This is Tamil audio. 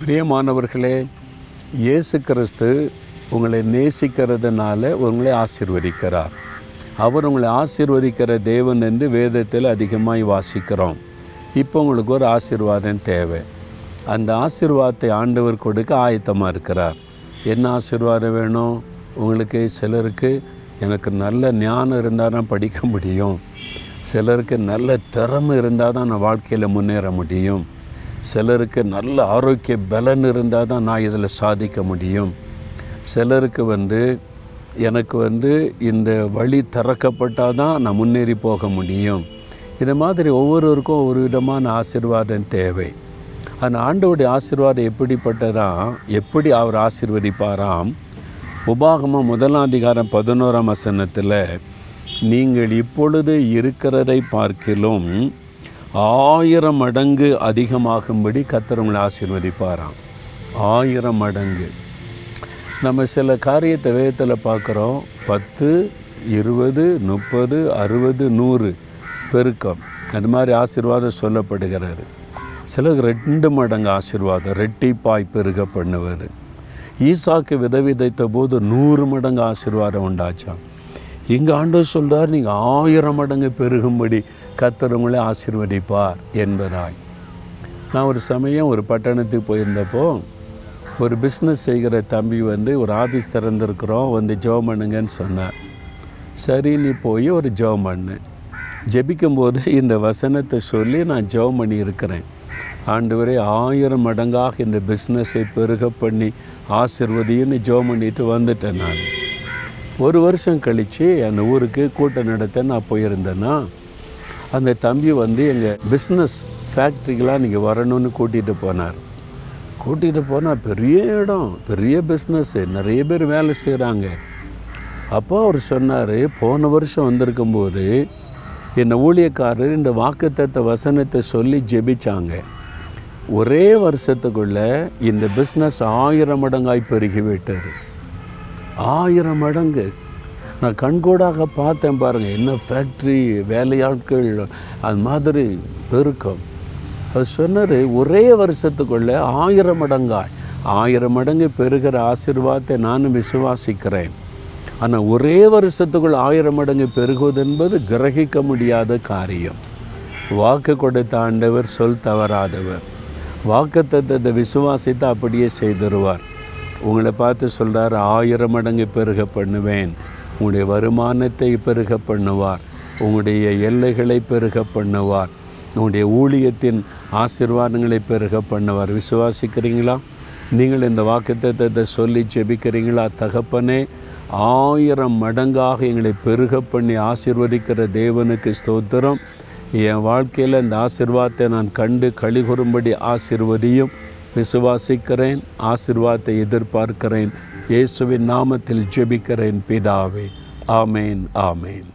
பிரியமானவர்களே இயேசு கிறிஸ்து உங்களை நேசிக்கிறதுனால உங்களை ஆசிர்வதிக்கிறார். அவர் உங்களை ஆசிர்வதிக்கிற தேவன் என்று வேதத்தில் அதிகமாக வாசிக்கிறோம். இப்போ உங்களுக்கு ஒரு ஆசீர்வாதம் தேவை. அந்த ஆசீர்வாதத்தை ஆண்டவர் கொடுக்க ஆயத்தமாக இருக்கிறார். என்ன ஆசீர்வாதம் வேணும்? உங்களுக்கு சிலருக்கு எனக்கு நல்ல ஞானம் இருந்தால் தான் படிக்க முடியும். சிலருக்கு நல்ல திறமை இருந்தால் தான் நான் வாழ்க்கையில் முன்னேற முடியும். சிலருக்கு நல்ல ஆரோக்கிய பலன் இருந்தால் தான் நான் இதில் சாதிக்க முடியும். சிலருக்கு வந்து எனக்கு வந்து இந்த வழி திறக்கப்பட்டால் தான் நான் முன்னேறி போக முடியும். இது மாதிரி ஒவ்வொருவருக்கும் ஒரு விதமான ஆசிர்வாதம் தேவை. அந்த ஆண்டோடைய ஆசிர்வாதம் எப்படிப்பட்டதாம் எப்படி அவர் ஆசிர்வதிப்பாராம்? உபாகமம் முதலாதிகாரம் பதினோராம் வசனத்தில் நீங்கள் இப்பொழுது இருக்கிறதை பார்க்கிலும் ஆயிரம் மடங்கு அதிகமாகும்படி கர்த்தர் ஆசீர்வதிப்பாராம். ஆயிரம் மடங்கு. நம்ம சில காரியத்தை வேதத்தில் பார்க்குறோம். பத்து இருபது முப்பது அறுபது நூறு பெருக்கம். அது மாதிரி ஆசீர்வாதம் சொல்லப்படுகிறாரு. சிலர் ரெண்டு மடங்கு ஆசீர்வாதம் ரெட்டிப்பாய் பெருக பண்ணுவார் ஈசாக்கு விதை விதைத்த போது நூறு மடங்கு ஆசீர்வாதம் உண்டாச்சான் இங்கே ஆண்டவர் சொல்கிறார் நீங்கள் ஆயிரம் மடங்கு பெருகும்படி கர்த்தர் ஆசீர்வதிப்பார் என்பதாய். நான் ஒரு சமயம் ஒரு பட்டணத்துக்கு போயிருந்தப்போ ஒரு பிஸ்னஸ் செய்கிற தம்பி வந்து ஒரு ஆஃபீஸ் திறந்துருக்குறோம் வந்து ஜெபம் பண்ணுங்கன்னு சொன்னார். சரி நீ போய் ஒரு ஜெபம் பண்ணு. ஜெபிக்கும்போது இந்த வசனத்தை சொல்லி நான் ஜெபம் பண்ணியிருக்கிறேன். ஆண்டு ஆண்டவரே ஆயிரம் மடங்காக இந்த பிஸ்னஸை பெருக பண்ணி ஆசிர்வதின்னு ஜோம் பண்ணிட்டு வந்துட்டேன் நான். ஒரு வருஷம் கழித்து அந்த ஊருக்கு கூட்டம் நடத்த நான் போயிருந்தேன்னா அந்த தம்பி வந்து எங்கள் பிஸ்னஸ் ஃபேக்ட்ரிக்கெலாம் நீங்கள் வரணும்னு கூட்டிகிட்டு போனார். கூட்டிகிட்டு போனால் பெரிய இடம் பெரிய பிஸ்னஸ்ஸு நிறைய பேர் வேலை செய்கிறாங்க அப்போ அவர் சொன்னார் போன வருஷம் வந்திருக்கும்போது இந்த ஊழியக்காரர் இந்த வாக்குத்தத்த வசனத்தை சொல்லி ஜெபிச்சாங்க. ஒரே வருஷத்துக்குள்ளே இந்த பிஸ்னஸ் ஆயிரம் மடங்காய் பெருகி விட்டது. ஆயிரம் மடங்கு. நான் கண்கூடாக பார்த்தேன் பாருங்கள் என்ன ஃபேக்ட்ரி வேலையாட்கள் அது மாதிரி பெருக்கம். அது சொன்னார் ஒரே வருஷத்துக்குள்ளே ஆயிரம் மடங்காய். ஆயிரம் மடங்கு பெருகிற ஆசிர்வாதத்தை நானும் விசுவாசிக்கிறேன். ஆனால் ஒரே வருஷத்துக்குள் ஆயிரம் மடங்கு பெருகுவது என்பது கிரகிக்க முடியாத காரியம். வாக்கு கொடுத்த ஆண்டவர் சொல் தவறாதவர். வாக்கு தத்தத்தை விசுவாசித்து அப்படியே செய்திருவார். உங்களை பார்த்து சொல்கிறார் ஆயிரம் மடங்கு பெருக பண்ணுவேன். உங்களுடைய வருமானத்தை பெருக பண்ணுவார். உங்களுடைய எல்லைகளை பெருக பண்ணுவார். உங்களுடைய ஊழியத்தின் ஆசீர்வாதங்களை பெருக பண்ணுவார். விசுவாசிக்கிறீங்களா? நீங்கள் இந்த வாக்குத்தத்தை சொல்லி ஜெபிக்கிறீங்களா? தகப்பனே ஆயிரம் மடங்காக எங்களை பெருக பண்ணி ஆசிர்வதிக்கிற தேவனுக்கு ஸ்தோத்திரம். என் வாழ்க்கையில் இந்த ஆசிர்வாதத்தை நான் கண்டு கழிகூறும்படி ஆசிர்வதியும். விசுவாசிக்கிறேன் ஆசிர்வாதத்தை எதிர்பார்க்கிறேன். இயேசுவின் நாமத்தில் ஜெபிக்கிறேன் பிதாவே. ஆமேன் ஆமேன்.